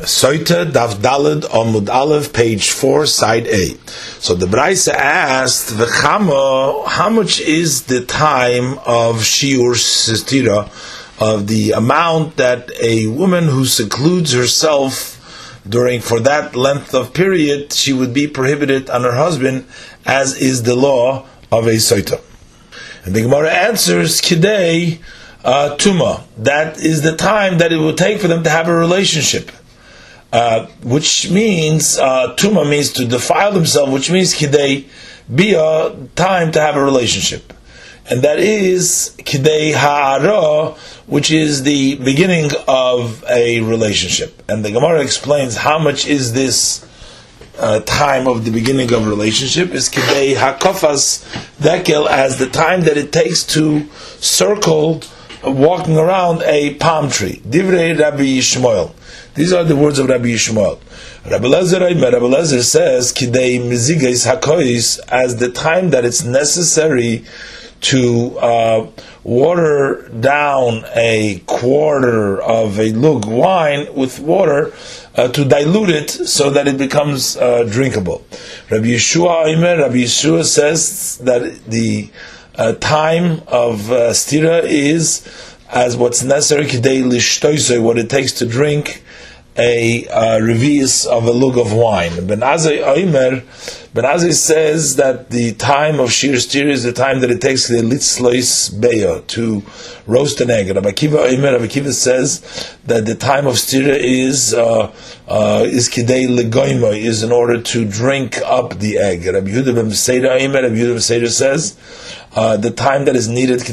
Soita Dav Dalid Amud Aleph, page four, side A. So the Braisa asked, "V'chama, how much is the time of shiur sestira, of the amount that a woman who secludes herself during for that length of period, she would be prohibited on her husband, as is the law of a soita?" And the Gemara answers, "Kidei." Uh, tuma. That is the time that it will take for them to have a relationship. Uh, which means uh, tuma means to defile themselves, which means kidei be a time to have a relationship, and that is kidei ha'ara, which is the beginning of a relationship. And the Gemara explains how much is this uh, time of the beginning of relationship is kidei hakafas dekel as the time that it takes to circle walking around a palm tree. Divrei Rabbi Yishmael. These are the words of Rabbi Yishmael. Rabbi Lezer, Rabbi says, "Kidei mizigeis hakois," as the time that it's necessary to uh, water down a quarter of a lug wine with water uh, to dilute it so that it becomes uh, drinkable. Rabbi Yeshua Rabbi Yeshua says that the uh, time of uh, stira is as what's necessary what it takes to drink a uh, revius of a lug of wine. Ben Azai Oimer, Ben Azai says that the time of shir stir is the time that it takes the litzlois beya to roast an egg. Rabbi Kiva Oimer, Rabbi Kiva says that the time of stir is uh, uh, is kidei legoima, is in order to drink up the egg. Rabbi Yehuda ben Seder Oimer, Rabbi Yehuda ben Seder says uh, the time that is needed to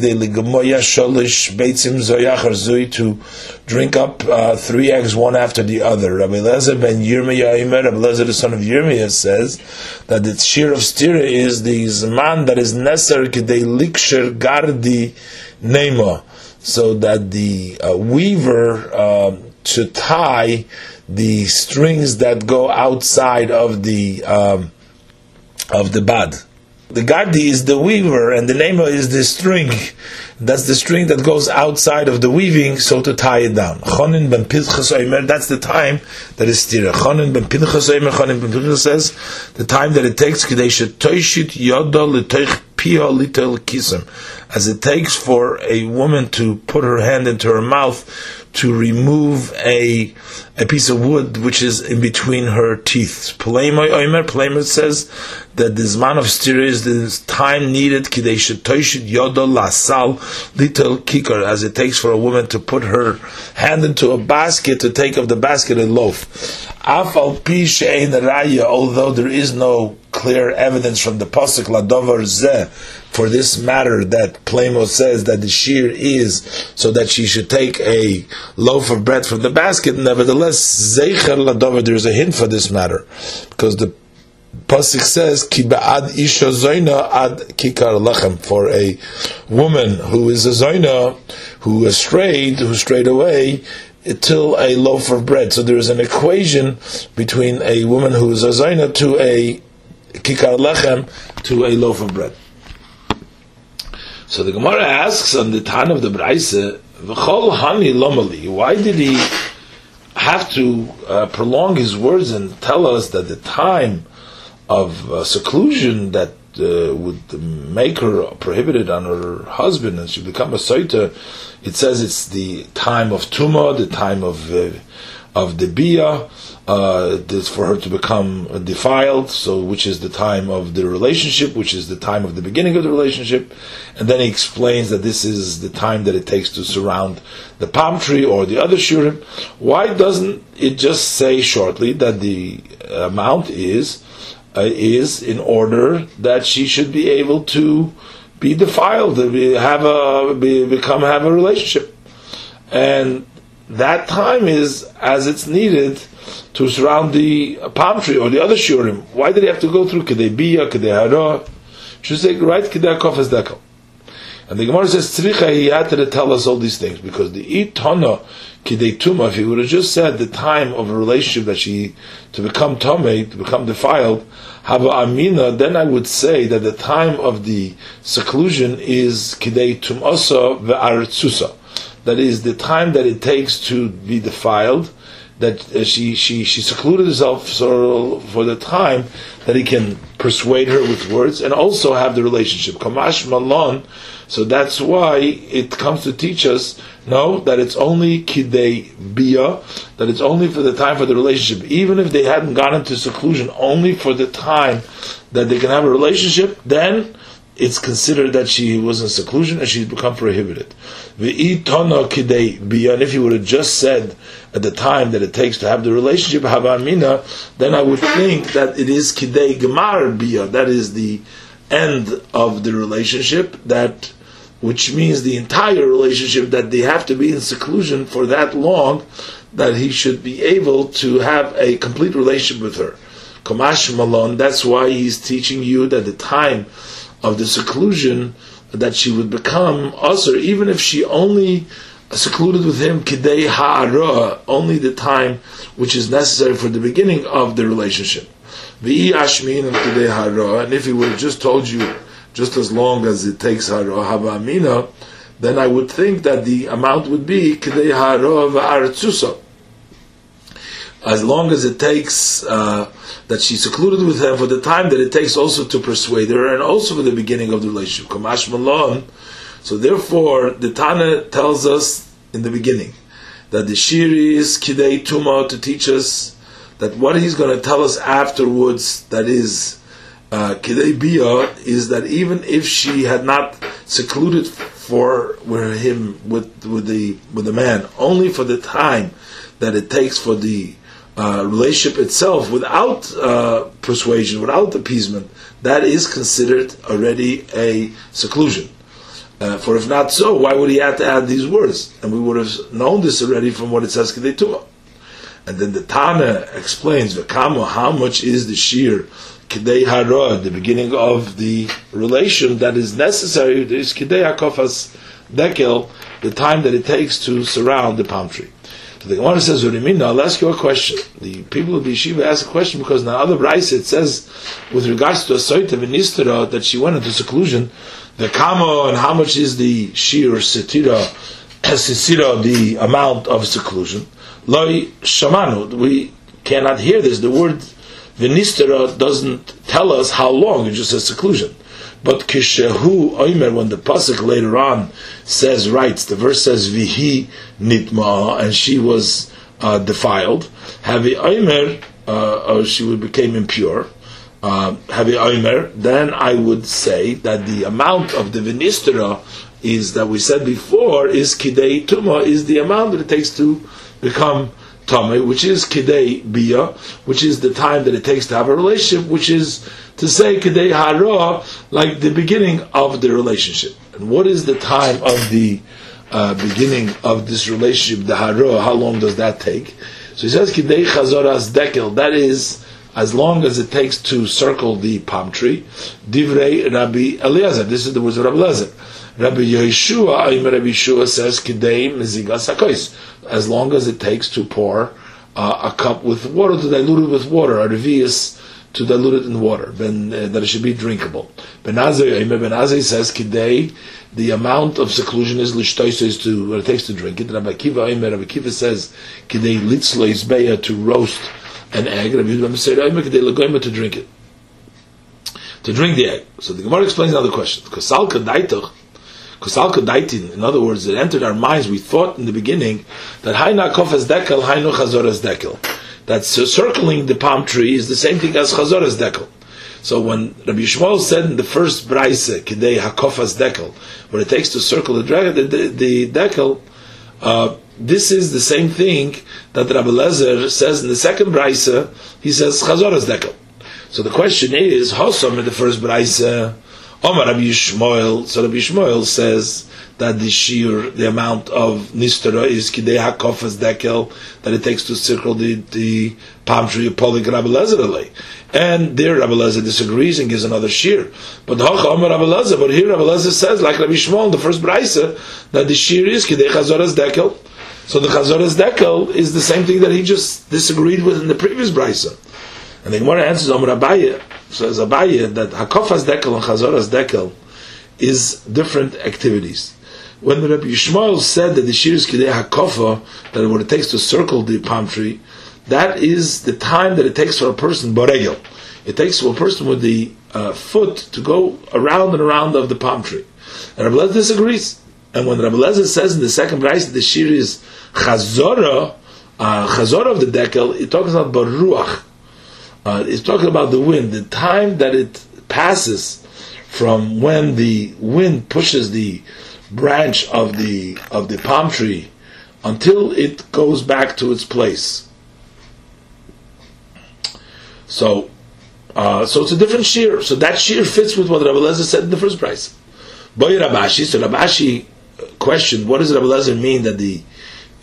drink up uh, three eggs one after the other. Rabbi Lezer ben Yirmiyah Rabbi Lezer the son of Yirmiyah says that the shear of stira is the zman that is necessary kidei liksher gardi nema, so that the uh, weaver uh, to tie the strings that go outside of the um, of the bad. The gardi is the weaver, and the nema is the string. That's the string that goes outside of the weaving, so to tie it down. Chonin ben Pinchas Omer, that's the time that is stira. Chonin ben Pinchas Omer, Chonin ben Pinchas says, the time that it takes, Kedei Shetoishit Yoda L'toich Pia Litel Kisem, as it takes for a woman to put her hand into her mouth to remove a a piece of wood which is in between her teeth. Paleimoy Omer, Paleimoy says that the zman of stir is the time needed kidei shetoishit yodo lasal little kikar, as it takes for a woman to put her hand into a basket to take of the basket and loaf. Afal pi raya, although there is no clear evidence from the pasuk ladover zeh for this matter that Plamo says that the shear is so that she should take a loaf of bread from the basket. Nevertheless, zeicher ladover, there is a hint for this matter because the Pasuk says, "Ki ba'ad isha zoina ad kikar lechem." For a woman who is a zoina, who strayed, who strayed away, till a loaf of bread. So there is an equation between a woman who is a zoina to a kikar lechem to a loaf of bread. So the Gemara asks on the Tan of the Braise, "V'chol hani lomali." Why did he have to uh, prolong his words and tell us that the time of uh, seclusion that uh, would make her prohibited on her husband and she become a soita, it says it's the time of tuma, the time of uh, of the bia, uh, for her to become defiled. So, which is the time of the relationship, which is the time of the beginning of the relationship, and then he explains that this is the time that it takes to surround the palm tree or the other shurim. Why doesn't it just say shortly that the amount is? uh, is in order that she should be able to be defiled, be, have a be, become have a relationship, and that time is as it's needed to surround the palm tree or the other shurim. Why did he have to go through kedei bia, kedei? Should say right kedei kofes dekel. And the Gemara says tzricha he had to tell us all these things because the itana tuma. If he would have just said the time of a relationship that she to become tame, to become defiled, Haba amina, then I would say that the time of the seclusion is kidei tumasa ve'aretzusa. That is the time that it takes to be defiled that uh, she, she, she secluded herself so, for the time that he can persuade her with words and also have the relationship. Kamash Malon. So that's why it comes to teach us, no, that it's only kidei bia, that it's only for the time for the relationship. Even if they hadn't gone into seclusion, only for the time that they can have a relationship, then it's considered that she was in seclusion and she's become prohibited. And if he would have just said at the time that it takes to have the relationship, then I would think that it is kidei gemar that is the end of the relationship, that which means the entire relationship that they have to be in seclusion for that long, that he should be able to have a complete relationship with her. Kamash Malon, that's why he's teaching you that the time of the seclusion that she would become usher, even if she only secluded with him kidei ha'ara, only the time which is necessary for the beginning of the relationship. V'i ashmin and and if he would have just told you just as long as it takes ha'ara ha'amina, then I would think that the amount would be kidei ha'ara v'aretzusa. As long as it takes uh, that she's secluded with him for the time that it takes also to persuade her and also for the beginning of the relationship. Kamash Malon. So therefore, the Tana tells us in the beginning that the Shir is Kidei Tuma to teach us that what he's going to tell us afterwards, that is uh, Kidei Bia, is that even if she had not secluded for with him with with the with the man only for the time that it takes for the uh, relationship itself without uh, persuasion, without appeasement, that is considered already a seclusion. Uh, for if not so, why would he have to add these words? And we would have known this already from what it says Kedei And then the Tana explains, V'kamo, how much is the shear Kedei Hara, the beginning of the relation that is necessary, is Kedei HaKofas Dekel, the time that it takes to surround the palm tree. So the Gemara says, "What do you mean?" Now I'll ask you a question. The people of the yeshiva ask a question because in the other brayse it says, with regards to a soita v'nistera, that she went into seclusion. The kamo and how much is the shir sitira, eh, sitira, the amount of seclusion? Loi shamanu. We cannot hear this. The word v'nistera doesn't tell us how long. It just says seclusion. But kishehu oimer, when the pasuk later on says, writes, the verse says, vihi nitma, and she was uh, defiled, havi oimer, uh, she became impure, uh, havi oimer, then I would say that the amount of the vinistera is that we said before is kidei tuma, is the amount that it takes to become Tame, which is Kidei Bia, which is the time that it takes to have a relationship, which is to say Kidei Hara, like the beginning of the relationship. And what is the time of the uh, beginning of this relationship, the Hara? How long does that take? So he says Kidei Chazoras Dekel, that is as long as it takes to circle the palm tree. Divrei Rabbi Eliezer, this is the words of Rabbi Eliezer. Rabbi Yeshua, Rabbi Yeshua says, Kidei Mezigas Hakois as long as it takes to pour uh, a cup with water to dilute it with water, a revius to dilute it in water, then uh, that it should be drinkable. Benazai Ben says kidei the amount of seclusion is lishtois is to what it takes to drink it. Rabbi Kiva Rabbi Kiva says kidei litzlo isbeya to roast an egg. Rabbi Yehuda said kidei legoyma to drink it. To drink the egg. So the Gemara explains another question. Because daitoch Kusal in other words, it entered our minds. We thought in the beginning that Haina Kofas Dekel, Hainu Chazoras Dekel. That circling the palm tree is the same thing as Chazoras Dekel. So when Rabbi Yishmael said in the first Braise, Kidei Hakofas Dekel, what it takes to circle the, dragon, the, the, the Dekel, uh, this is the same thing that Rabbi Lezer says in the second Braise, he says Chazoras Dekel. So the question is, Hosom in the first Braise, Omar Rabbi Yishmael, so Rabbi Yishmael says that the shear, the amount of nistera is kidei hakofas dekel that it takes to circle the, the palm tree polik Rabbi Lezer And there Rabbi Lezer disagrees and gives another shear. But Omar Rabbi Lezer, but here Rabbi Lezer says, like Rabbi Yishmael the first brayse, that the shear is kidei chazoras dekel. So the chazoras dekel is the same thing that he just disagreed with in the previous brayse. And the Gemara answers Omar Abaye, says Abaye that Hakofas Dekel and Chazoras Dekel is different activities. when Rabbi Yishmael said that the shir is kidei hakofa, that what it takes to circle the palm tree, that is the time that it takes for a person boregel. It takes for a person with the uh, foot to go around and around of the palm tree. And Rabbi Lezer disagrees. And when Rabbi Lezer says in the second Braise that the shir is chazora, uh, of the dekel, it talks about baruach. Uh, it's talking about the wind, the time that it passes from when the wind pushes the branch of the of the palm tree until it goes back to its place. So, uh, so it's a different shear. So that shear fits with what Rabbi Lezer said in the first Braise. Boy Rabashi, so Rabashi questioned, what does Rabbi Lezer mean that the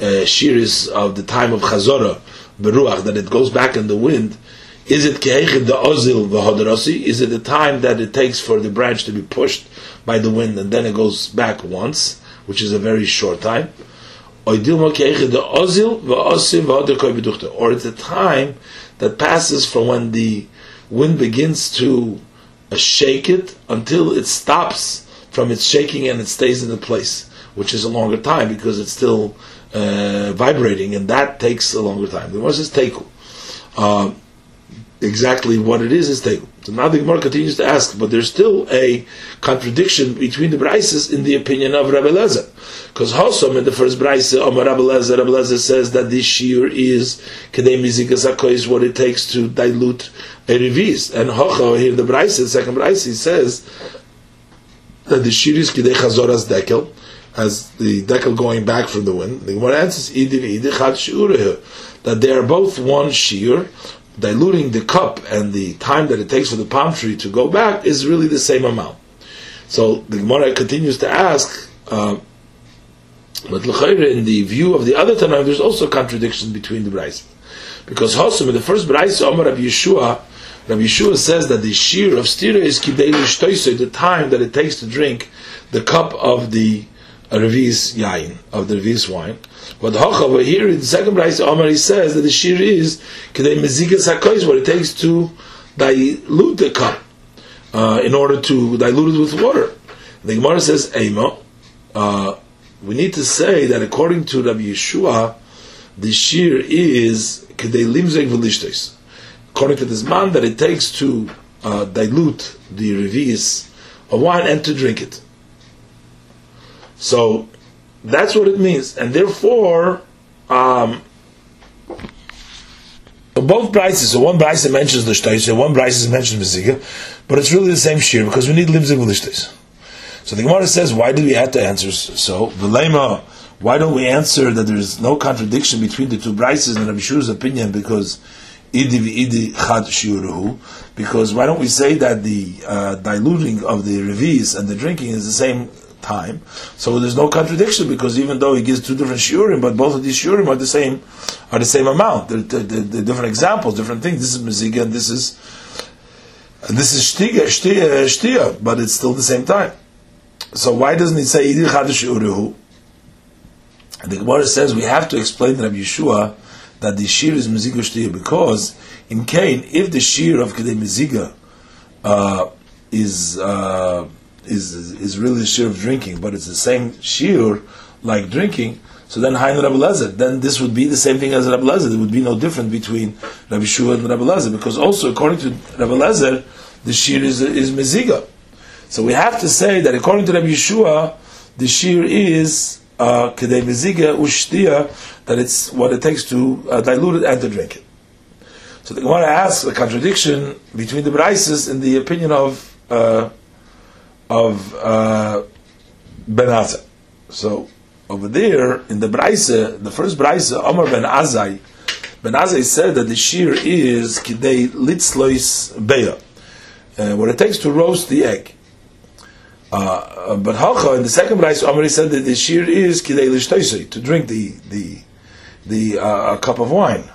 uh, shear is of the time of Chazorah, Beruach, that it goes back in the wind? Is it the ozil v'hoderosi? Is it the time that it takes for the branch to be pushed by the wind and then it goes back once, which is a very short time? Or it's the time that passes from when the wind begins to uh, shake it until it stops from its shaking and it stays in the place, which is a longer time because it's still uh, vibrating, and that takes a longer time. The Gemara says teku. Uh, exactly what it is is teku. So now the Gemara continues to ask, but there's still a contradiction between the brises in the opinion of Rabbi Lezer. Because Hosom in the first brise of Rabbi Lezer, Rabbi Lezer says that this shear is kedei mizika is what it takes to dilute a revis. And Hocho here in the brise, the second brise, he says that the shear is kedei chazoras dekel, as the dekel going back from the wind. The Gemara answers, that they are both one shear, diluting the cup and the time that it takes for the palm tree to go back is really the same amount. So the Gemara continues to ask, uh, but in the view of the other Tanaim, there's also a contradiction between the Brais. Because Hosum, in the first Brais, Omar Rabbi Yeshua, Rabbi Yeshua says that the shear of stira is kidei the time that it takes to drink the cup of the A revis yain, of the Revis wine. But over here in the second Braise, Omar he says that the shear is kedei mezigas hakois, what it takes to dilute the cup uh, in order to dilute it with water. The Gemara says, Eimo, uh, we need to say that according to Rabbi Yeshua, the shear is kedei limzeg v'lishtos. According to this man, that it takes to uh, dilute the revis of wine and to drink it. So that's what it means, and therefore, um, both Braises. So one Braise mentions the shtais, one Braise mentions v'ziga, but it's really the same shear because we need limzig v'lishtais. So the Gemara says, why do we have to answer so? V'leima, why don't we answer that there is no contradiction between the two Braises and Rabbi Shu's opinion because? Because why don't we say that the uh, diluting of the revis and the drinking is the same time. So there's no contradiction because even though he gives two different shiurim, but both of these shiurim are the same are the same amount. They're, they're, they're different examples, different things. This is meziga and this is and this is shtiga, shtiya, shtiya, but it's still the same time. So why doesn't he say idir chadash urihu? And the Gemara says we have to explain to Rabbi Yeshua that the shir is meziga shtiya because in Cain, if the shir of kedei meziga uh, is uh, is is really the shir of drinking, but it's the same shir like drinking. So then, Hain Rabbi Lezer, then this would be the same thing as Rabbi Lezer. There would be no difference between Rabbi Shua and Rabbi Lezer, because also according to Rabbi Lezer, the shir is is meziga. So we have to say that according to Rabbi Yeshua, the shir is uh, kedei meziga ushtia, that it's what it takes to uh, dilute it and to drink it. So the Gemara asks a contradiction between the Braises in the opinion of uh, of uh, Ben Azai. So over there in the Braise, the first Braise, Omar Ben Azai, Ben Azai said that the shear is kidei litzlois beya, uh, what it takes to roast the egg. Uh, but Hacha in the second Braise, Omar said that the shear is kidei lishtoisei, to drink the the the uh, cup of wine.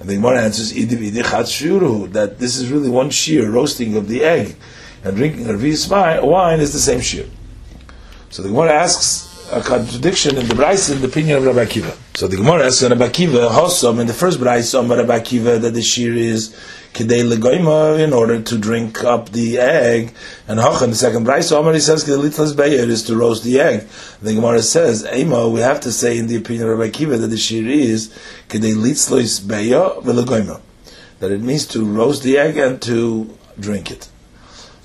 And the Gemara answers, that this is really one shear, roasting of the egg and drinking Revis wine is the same shear. So the Gemara asks a contradiction in the Braise in the opinion of Rabbi Akiva. So the Gemara asks Rabbi Akiva, Hossam, in the first Braise, Rabbi Akiva, that the shear is Kedei Legoima, in order to drink up the egg. And Hoch, in the second Braise, Omar, he says, Kedei Litlas Beyer is to roast the egg. The Gemara says, Ema, we have to say in the opinion of Rabbi Akiva that the shear is Kedei Litzlois Beyer Velegoima. That it means to roast the egg and to drink it.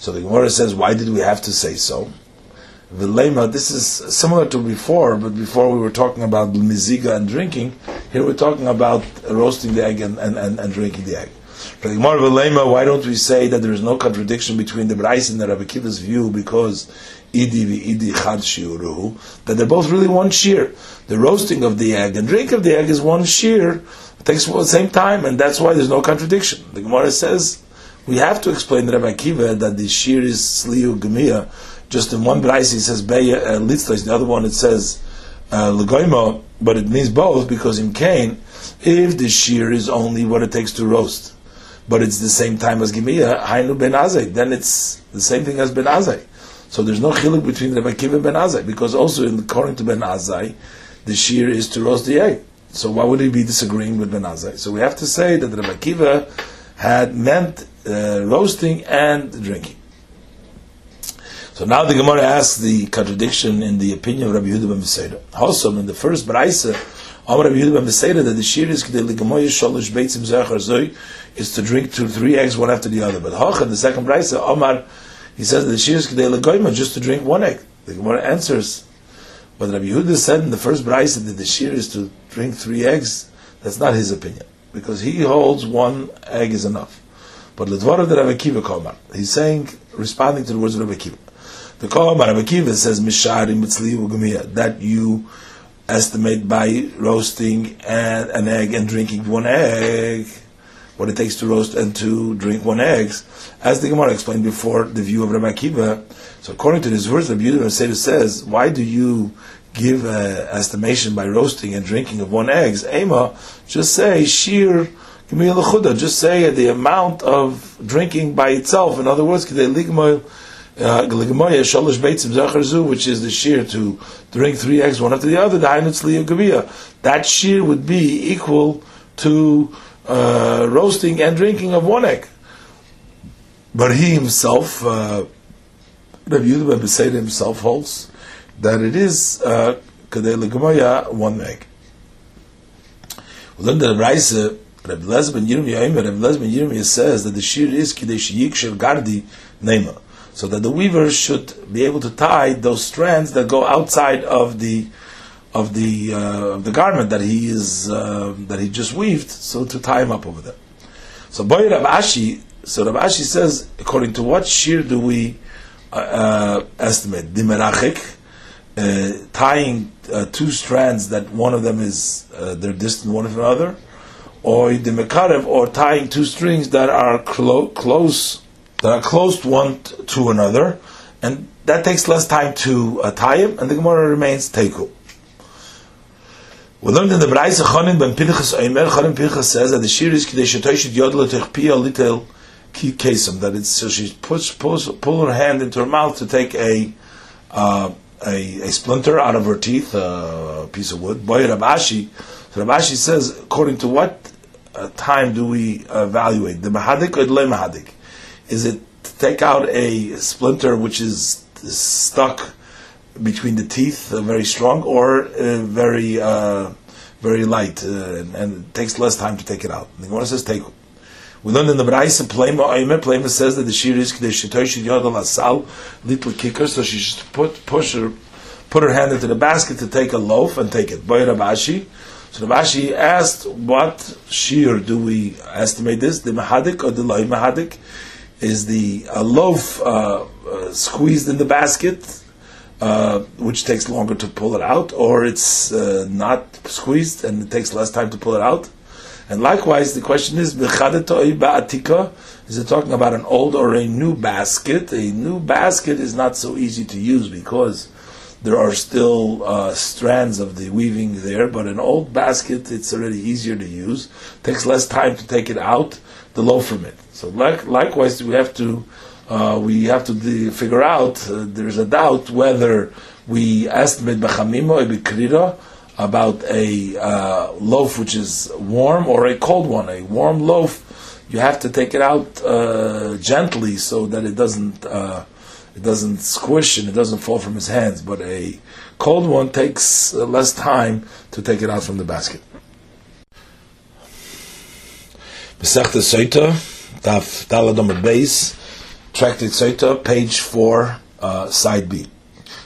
So the Gemara says, why did we have to say so? The lema, this is similar to before, but before we were talking about miziga and drinking. Here we're talking about roasting the egg and, and, and, and drinking the egg. Gemara Vilema, why don't we say that there is no contradiction between the Brais and the Rabbi Kiva's view because idi idi chad shiuruhu, that they're both really one shear. The roasting of the egg and drink of the egg is one shear. It takes the same time, and that's why there's no contradiction. The Gemara says we have to explain to Rabbi Kiva that the shear is sliu gemia just in one Braisi it says Beya uh, the other one it says uh, but it means both because in Cain, if the shear is only what it takes to roast, but it's the same time as Gimiya, Hainu Ben Azay, then it's the same thing as Ben Azay. So there's no chiluk between Rabbi Kiva and Ben Azai, because also in, according to Ben Azai, the shear is to roast the egg. So why would he be disagreeing with Ben Azai? So we have to say that Rabbi Kiva had meant uh, roasting and drinking. So now the Gemara asks the contradiction in the opinion of Rabbi Yehuda ben Beseira. Also, in the first Braisa, Amar Rabbi Yehuda ben Beseira that the shir is shalosh beitzim is to drink two, three eggs one after the other. But Hoch in the second Braisa, Amar he says that the shir is kedei ligoyma just to drink one egg. The Gemara answers, but Rabbi Yehuda said in the first Braisa that the shir is to drink three eggs. That's not his opinion because he holds one egg is enough. But the Dvar of the Rabbi Kiva Komar, he's saying, responding to the words of Rabbi Kiva. The Kol Akiva says Mishari Mitzli that you estimate by roasting an egg and drinking one egg, what it takes to roast and to drink one egg. As the Gemara explained before, the view of Rabbi Akiva. So according to this verse, Rabbi Yehuda says, why do you give an estimation by roasting and drinking of one egg? Ema, just say shir. Just say the amount of drinking by itself. In other words, uh, which is the shear to drink three eggs one after the other, that shear would be equal to uh, roasting and drinking of one egg. But he himself, uh, Rabbi Yehuda himself holds that it is uh, one egg. Well, then the Raisa, Rabbi Lezben Yirmiyah, Rabbi Lezben Yirmiyah says that the shear is Kadesh Yikshel Gardi Nema so that the weaver should be able to tie those strands that go outside of the of the uh, of the garment that he is uh, that he just weaved, so to tie him up over there. So Boy Rav Ashi, so Rav Ashi says, according to what shear do we uh, uh estimate? The merachik, uh, tying uh, two strands that one of them is they're distant one from another, or the mekarev, or tying two strings that are clo- close that are close one to another, and that takes less time to uh, tie him, and the Gemara remains teku. We learned in the Braise Chonin ben Pinchas Omer, Chonin Pinchas says that the shir is kidei shetoishit yodla techpia little kesem, that it's, so she puts, pulls, pull her hand into her mouth to take a, uh, a, a splinter out of her teeth, a piece of wood. Boy Rabashi, Rabashi says, according to what uh, time do we evaluate? The Mahadik or the Mahadik? Is it to take out a splinter which is stuck between the teeth, uh, very strong, or uh, very uh, very light, uh, and, and, it takes less time to take it out? The Gemara says take. We learned in the Braisa, Plema Plema says that the shear is Kedeshitoy Yodal Asal, little kicker, so she should put, push her, put her hand into the basket to take a loaf and take it. Boy Rabashi. So Rabashi asked, what shear do we estimate this? The Mahadik or the Loi Mahadik? is the uh, loaf uh, uh, squeezed in the basket, uh, which takes longer to pull it out, or it's uh, not squeezed and it takes less time to pull it out. And likewise, the question is, is it talking about an old or a new basket? A new basket is not so easy to use because there are still uh, strands of the weaving there, but an old basket, it's already easier to use. Takes less time to take it out, the loaf from it. So like, likewise, we have to uh, we have to de- figure out. Uh, there's a doubt whether we estimate b'chamimo or b'krira about a uh, loaf which is warm or a cold one. A warm loaf, you have to take it out uh, gently so that it doesn't uh, it doesn't squish and it doesn't fall from his hands. But a cold one takes uh, less time to take it out from the basket. Masechta Soita, Daf Daladom Base, Tractate Soita, page four, uh, side B.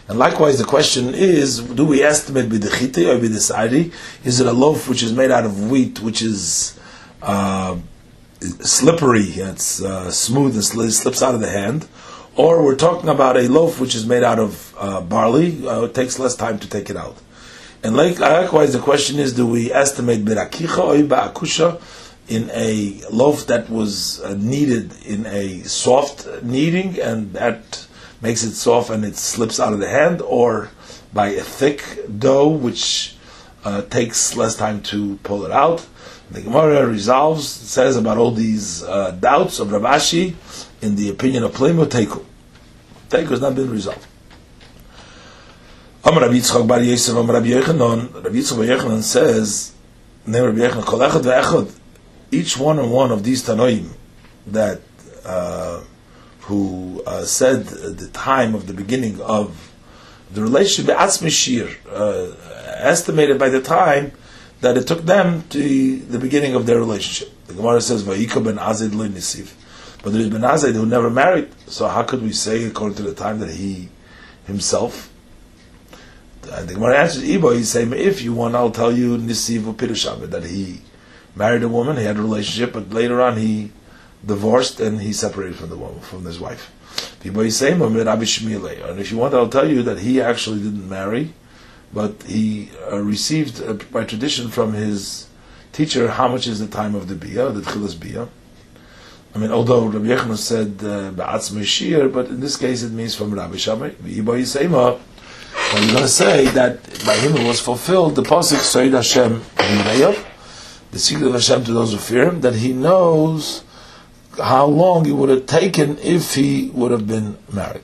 And likewise, the question is: Do we estimate b'dechite or b'desari? Is it a loaf which is made out of wheat, which is uh, slippery, it's uh, smooth and slips out of the hand, or we're talking about a loaf which is made out of uh, barley? Uh, it takes less time to take it out. And likewise, the question is: Do we estimate b'rakicha or ba'akusha? in a loaf that was uh, kneaded in a soft kneading, and that makes it soft and it slips out of the hand, or by a thick dough which uh, takes less time to pull it out. The Gemara resolves, says about all these uh, doubts of Rav Ashi in the opinion of Plimo Teku. Teku has not been resolved. Amar Rabbi Yitzchak Bar Yosef Amar Rabbi Yochanan, Rabbi Yitzchak Bar Yochanan says, name Rabbi Yochanan, Kol Echad Ve'echad, each one and one of these Tanoim that uh, who uh, said the time of the beginning of the relationship, Atzmishir, uh, estimated by the time that it took them to the beginning of their relationship. The Gemara says, Vayika ben Azid nisiv. But there's Ben Azid who never married, so how could we say, according to the time, that he himself? And the Gemara answers, Ibo, he's saying, if you want, I'll tell you Nisiv Pirusham, that he married a woman, he had a relationship, but later on he divorced and he separated from the woman, from his wife. And if you want, I'll tell you that he actually didn't marry, but he uh, received uh, by tradition from his teacher how much is the time of the bia, the tchilas bia. I mean, although Rabbi Yechon said uh, ba'atz meshir, but in this case it means from Rabbi Shammai. Well, you're going to say that by him it was fulfilled the pasuk Sayyid Hashem the secret of Hashem to those who fear Him, that He knows how long it would have taken if he would have been married.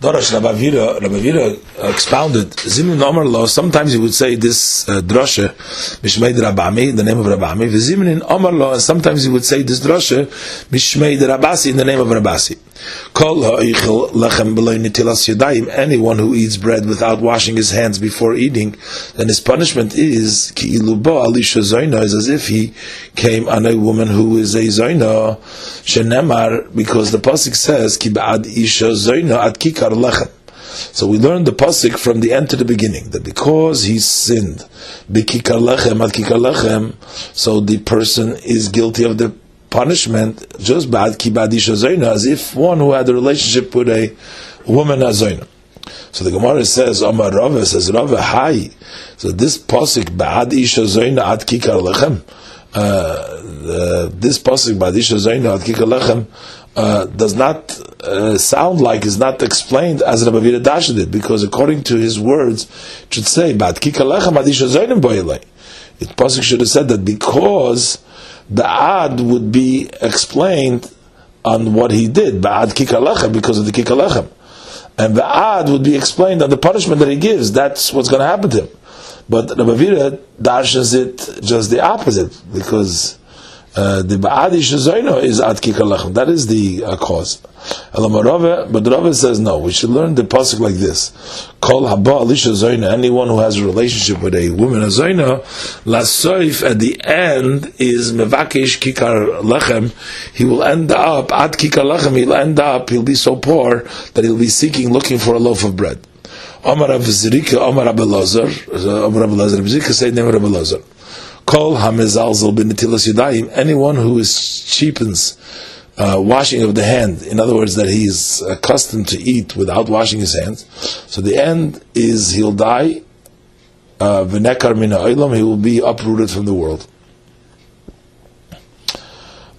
Dorash Rabavira, Rabavira expounded, Zimun Omar Lo, sometimes he would say this uh, drosha, Mishmeid Rabami, in the name of Rabami, Zimun in Omar Lo, sometimes he would say this drosha, Mishmeid Rabasi, in the name of Rabasi. Anyone who eats bread without washing his hands before eating, then his punishment is is as if he came on a woman who is a zoina. Shenemar, because the pasuk says isha zoina at kikar lechem. So we learn the pasuk from the end to the beginning that because he sinned, lechem, so the person is guilty of the punishment just bad kibadisha zoina, as if one who had a relationship with a woman azoina. So the Gemara says, Amar Rava says, Rava, hi. So this posik, Ba'ad Isha Zoyna Ad Kikar Lechem, uh, this posik, Ba'ad Isha Zoyna Ad Kikar Lechem, uh, does not uh, sound like, is not explained as Rabbi Vida Dasha did, because according to his words, it should say, Ba'ad Kikar Lechem Ad Isha Zoyna Boyelei. It posik should have said that because the ad would be explained on what he did, ba'ad kikalechem, because of the kikalechem. And the ad would be explained on the punishment that he gives. That's what's going to happen to him. But Rabbi Vira dashes it just the opposite, because the ba'ad ishazoino is ad kikalachem. That is the uh, cause. But the Rava says no. We should learn the pasuk like this: Kol haba alisha zoina. Anyone who has a relationship with a woman zoina, lasoif at the end is mevakish kikar lechem. He will end up at kikar lechem. He'll end up. He'll be so poor that he'll be seeking, looking for a loaf of bread. Omar Rav Zrika, Omar Rav Lazar, Omar Rav Lazar, name Rav Lazar. Kol hamezalzel b'netilas yadayim. Anyone who is cheapens uh, washing of the hand. In other words, that he is accustomed to eat without washing his hands. So the end is he'll die. Uh, V'nekar mina oilam. He will be uprooted from the world.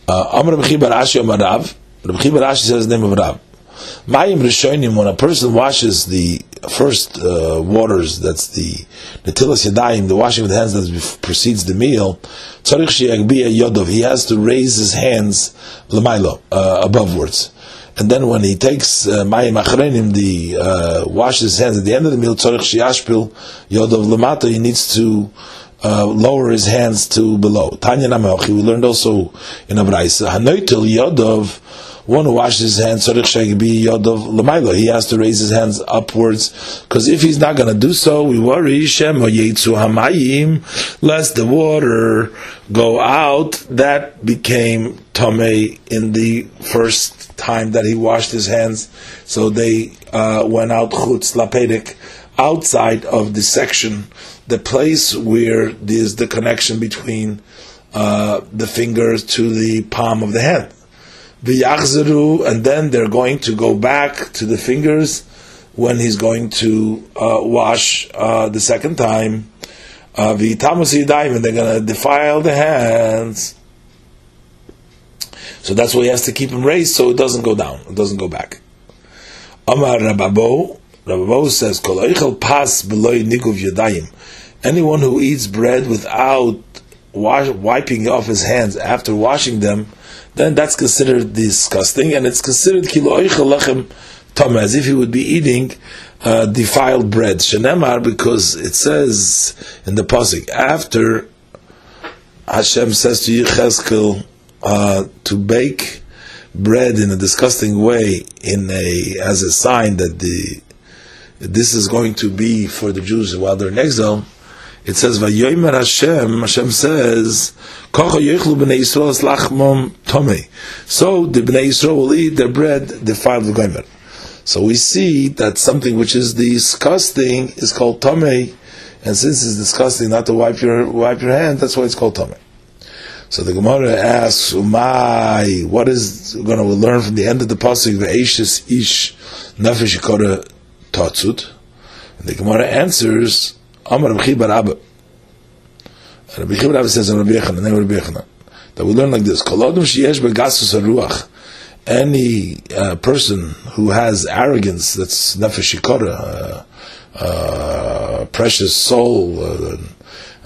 Uh, Amr B'chi Barashi Amar Rav. Rabbi Barashi says the name of Rav. Mayim Rishonim, when a person washes the first uh, waters, that's the Natilas Yadayim, the washing of the hands that precedes the meal, Tzarich Yodov, he has to raise his hands Lamailo, uh, abovewards. and then when he takes uh, mayim achrenim, the uh, washes his hands at the end of the meal, tzorich shiashpil yodov lemata, he needs to uh, lower his hands to below. Tanya Namelchi, we learned also in Abraisa, hanoitil yodov, one who washes his hands, he has to raise his hands upwards, because if he's not going to do so, we worry, lest the water go out. That became Tomei in the first time that he washed his hands, so they uh, went out chutz lapedic, outside of the section, the place where there's the connection between uh, the fingers to the palm of the hand v'yachzeru, and then they're going to go back to the fingers when he's going to uh, wash uh, the second time. Uh, v'yitamus yidayim, and they're going to defile the hands. So that's why he has to keep them raised so it doesn't go down, it doesn't go back. Amar Rababo, Rababo says, Kol pas beloy niguv yadayim. Anyone who eats bread without wash, wiping off his hands after washing them, then that's considered disgusting, and it's considered lechem as if he would be eating uh, defiled bread. Shenemar, because it says in the pasuk after Hashem says to Yechezkel uh, to bake bread in a disgusting way, in a as a sign that the this is going to be for the Jews while they're in exile. It says, "Vayomer Hashem." Hashem says, "Kocha yechlu b'nei Yisrael lachmom tomei." So the bnei Yisrael will eat their bread defiled with gomer. So we see that something which is disgusting is called tomei, and since it's disgusting not to wipe your wipe your hand, that's why it's called tomei. So the Gemara asks, "My, what is going to learn from the end of the pasuk? Ish nefesh tatzut." And the Gemara answers. Amar Rabbi Bar Abba. Rabbi Bar Abba says in Rabbi Yechanan, name Rabbi Yechanan, that we learn like this: Kolodum sheyesh begasus ruach. Any uh, person who has arrogance, that's nefesh uh, uh, precious soul. Uh,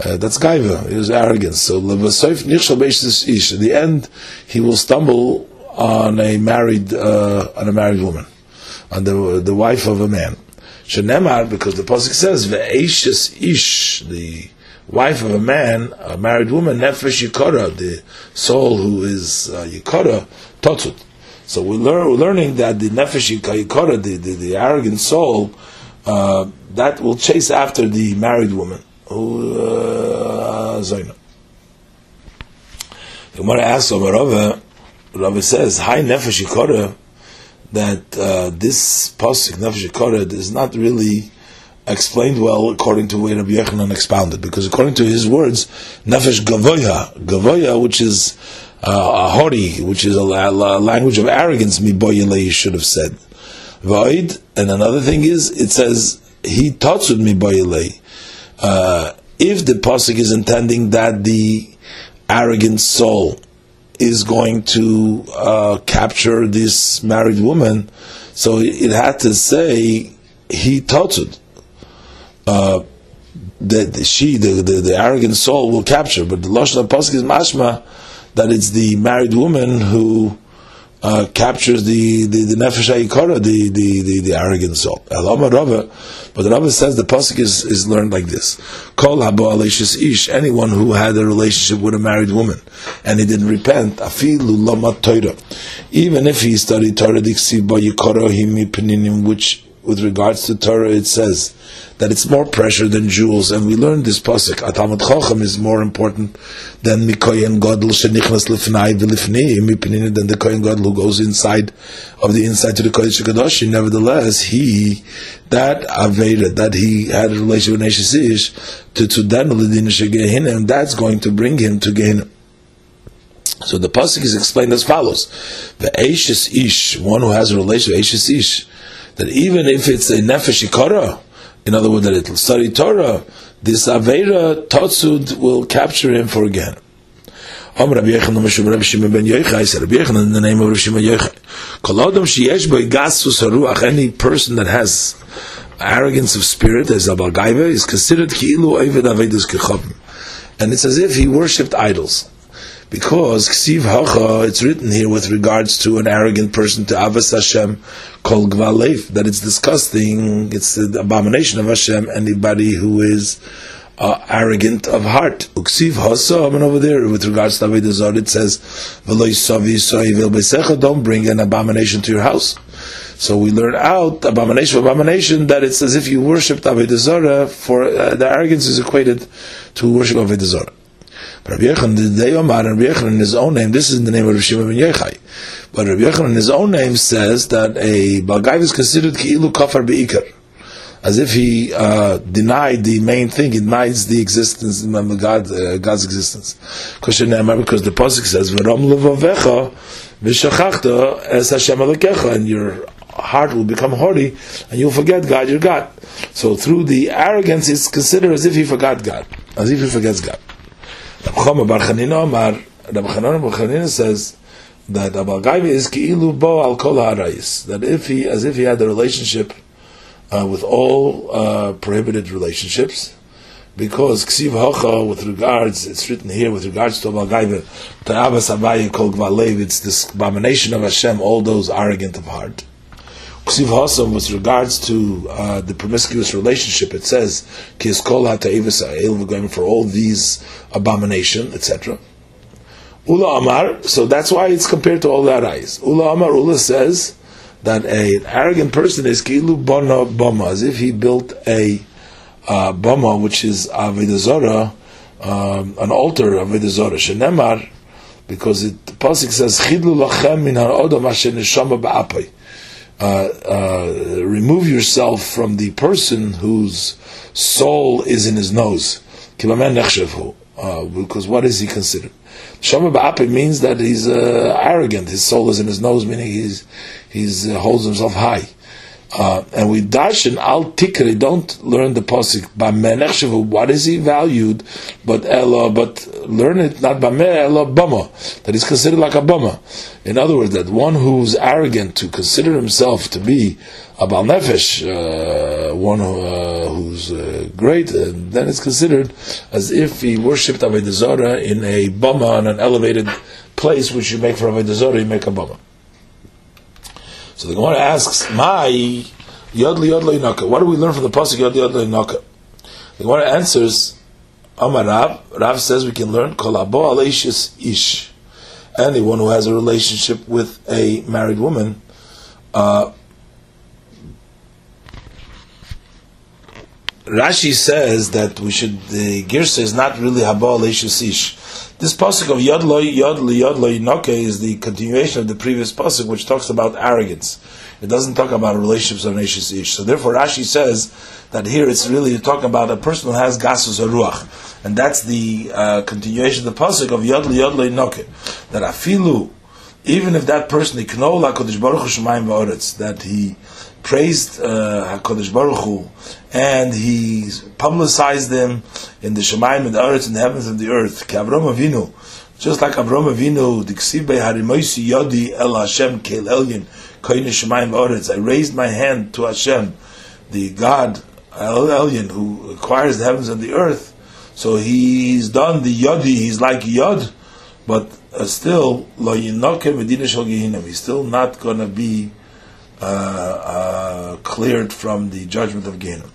uh, that's gaiva, his arrogance. So ish. At the end, he will stumble on a married uh, on a married woman, on the the wife of a man. Shenemar, because the pasuk says ve'eshes ish, the wife of a man, a married woman, nefesh yikara, the soul who is uh, yikara, totzut. So we learn, we're learning that the nefesh yikara, the, the, the arrogant soul, uh, that will chase after the married woman. Uh, the Gemara asks Rava, Rava says, "Hi nefesh yikara." That uh, this pasuk nefesh is not really explained well according to the way Rabbi Yochanan expounded, because according to his words, nefesh gavoya, gavoya, which is uh, a hori, which is a, la- language of arrogance, miboyele, should have said. Void, and another thing is, it says, he tatsud miboyele. Uh, if the pasuk is intending that the arrogant soul is going to uh, capture this married woman, so it had to say he touted. Uh, that she, the, the, the, arrogant soul, will capture. But the Lashon Pasuk is mashma that it's the married woman who uh, captures the the, the nefesh the, the, the, the arrogant soul. Rava, but the Rava says the pasuk is, is learned like this: Kol alishis ish, anyone who had a relationship with a married woman and he didn't repent, afilu lama Torah, even if he studied Torah diksi ba yikara himi peninim, which with regards to Torah it says that it's more pressure than jewels, and we learned this pasuk. Atamad Chacham is more important than Mikoyen Godel Shenichnas Lifnai Mipinin than the Kohen Godel who goes inside of the inside to the Kodesh Kadoshi. Nevertheless, he that Aveda that he had a relationship with Neshisish to to Daniel and that's going to bring him to Gehinnom. So the pasuk is explained as follows: The Ashes Ish, one who has a relationship with Ashes Ish, that even if it's a nefesh ikara, in other words, that it'll study Torah, this Aveira Totsud will capture him for again. Om Rabbi Yechon Moshe Rabbi Shimon ben said Rabbi in the name of Shimon gasus haruach. Any person that has arrogance of spirit, as Abal Gaiva, is considered ki'ilu oived avedus kechavim. And it's as if he worshipped idols. Because ksiv hacha, it's written here with regards to an arrogant person to Avas Hashem called Gvalev, that it's disgusting, it's the abomination of Hashem, anybody who is uh, arrogant of heart. Uksiv hasa, mean over there, with regards to Avodah Zarah, it says, don't bring an abomination to your house. So we learn out abomination abomination that it's as if you worshipped Avodah Zarah, for uh, the arrogance is equated to worship Avodah Zarah. Rabbi Yechon, the Omar, and Rabbi in his own name, this is in the name of Rabbi Shimon ben Yechai. But Rabbi Yechon in his own name says that a Balgaiv is considered Ki'ilu Kafar Be'ikar. As if he uh, denied the main thing, he denies the existence of God, uh, God's existence. Because the Pasuk says, V'rom levavecha v'shachachta es Hashem alekecha, and your heart will become haughty, and you'll forget God, your God. So through the arrogance, it's considered as if he forgot God, as if he forgets God. Rabbi Bar Chanina Amar, Rabbanu Bar Chanina says that Abal Gaiva is ki'ilu bo al kol that if he, as if he had a relationship uh, with all uh, prohibited relationships, because ksiv hacha with regards, it's written here with regards to Abal Gaiva, ta'avas abayi kol gvalev, it's this abomination of Hashem, all those arrogant of heart. Ksiv Hasam with regards to uh, the promiscuous relationship, it says, Kis kol for all these abomination, etc. Ula Amar, so that's why it's compared to all the arayis. Ula Amar, Ula says that a, an arrogant person is kilu bana bama, as if he built a uh, bama, which is avedazora, um, an altar of avedazora. Shenemar, because it, the pasuk says, Chidlu lachem min ha'odam asher neshama ba'apay uh, uh, remove yourself from the person whose soul is in his nose. Uh, because what is he considered? Shama Ba'ape means that he's uh, arrogant. His soul is in his nose, meaning he's he's uh, holds himself high. Uh, and we darshan al tikri don't learn the posik b'menechshavu. What is he valued? But ella, but learn it not b'meh ella bama. That he's considered like a bama. In other words, that one who's arrogant to consider himself to be a bal nefesh, uh, one who, uh, who's uh, great, then it's considered as if he worshipped avodah in a bama on an elevated place, which you make for avodah you make a bama. So the Gemara asks, "My yodli yodli naka." What do we learn from the pasuk yodli yodli naka? The Gemara answers, "Amar Rav." Rav says we can learn kolabo aleishis ish. Anyone who has a relationship with a married woman. Uh, Rashi says that we should the girsa is not really haba aleishis ish. This pasuk of Yod Lo Yod Lo Lo is the continuation of the previous pasuk, which talks about arrogance. It doesn't talk about relationships of Nashis Ish. So therefore, Rashi says that here it's really talking about a person who has gasus ruach, and that's the uh, continuation of the pasuk of Yod Lo Yod Lo. That afilu, even if that person iknola kodesh baruch Hu that he praised uh, Hakadosh Baruch Hu, and he publicized them in the Shemaim and the earth, in the heavens and the earth. Avram Avinu, just like Avram Avinu, Diksiv Harimoisi Yodi El Hashem Kel Elyon Koine Shemaim. I raised my hand to Hashem, the God El Elyon, who acquires the heavens and the earth. So he's done the Yodi. He's like Yod, but uh, still Lo Yinoke Medina Shal He's still not to be uh, uh, cleared from the judgment of Gehenna.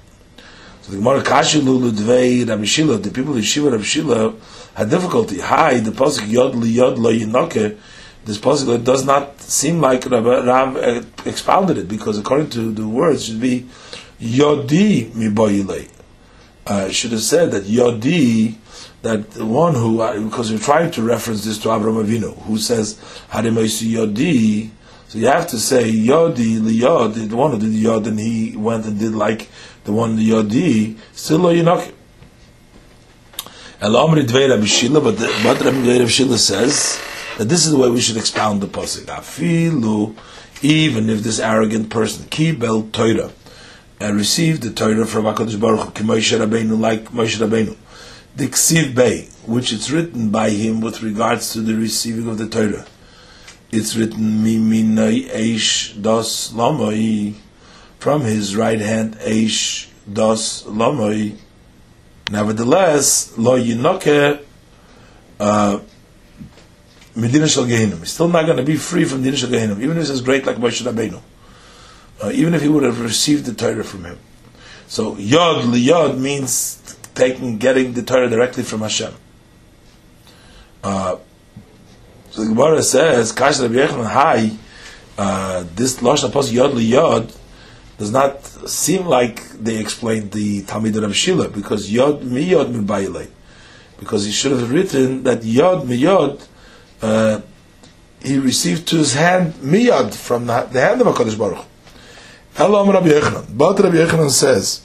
The Gemara Kashilu Ludvei Rabbi Shila, the people of Shiva Rabbi Shila had difficulty. Hi, the pasuk Yod Li Yod Lo Yinoke. This pasuk does not seem like Rav uh, expounded it because according to the words should be Yodi Miboyile. Uh, should have said that Yodi, that the one who, uh, because we're trying to reference this to Abraham Avinu, who says Harimaisi Yodi, so you have to say Yodi liyod, the one who did Yod and he went and did like the one the Yodi, still lo Yinok. El Omri Dvei Rabbi Shila, but what Rabbi Dvei Rabbi Shila says that this is the way we should expound the pasuk. Afilu, even if this arrogant person kibel Torah and received the Torah from Hakadosh Baruch Hu, Moshe Rabbeinu, like Moshe Rabbeinu, the Ksiv Bey, which is written by him with regards to the receiving of the Torah it's written Miminai Eish Das Lamai from his right hand Eish Dos Lamai. Nevertheless, Lo Yinoke uh, Medina Shal Gehinnom. He's still not going to be free from Medina Shal even if he's great like Moshe Rabbeinu. Uh, even if he would have received the Torah from him. So Yod Liyod means taking, getting the Torah directly from Hashem. Uh, so the Gemara says, Kash Rabbi Yochanan, hi, uh, this Lashon Apostle Yod Liyod does not seem like they explained the Talmid Rav Shila, because Yod Miyod Mibayilei. Because he should have written that Yod Miyod, uh, he received to his hand Miyod from the, the hand of HaKadosh Baruch. Hello, Rabbi Yochanan. But Rabbi Yochanan says,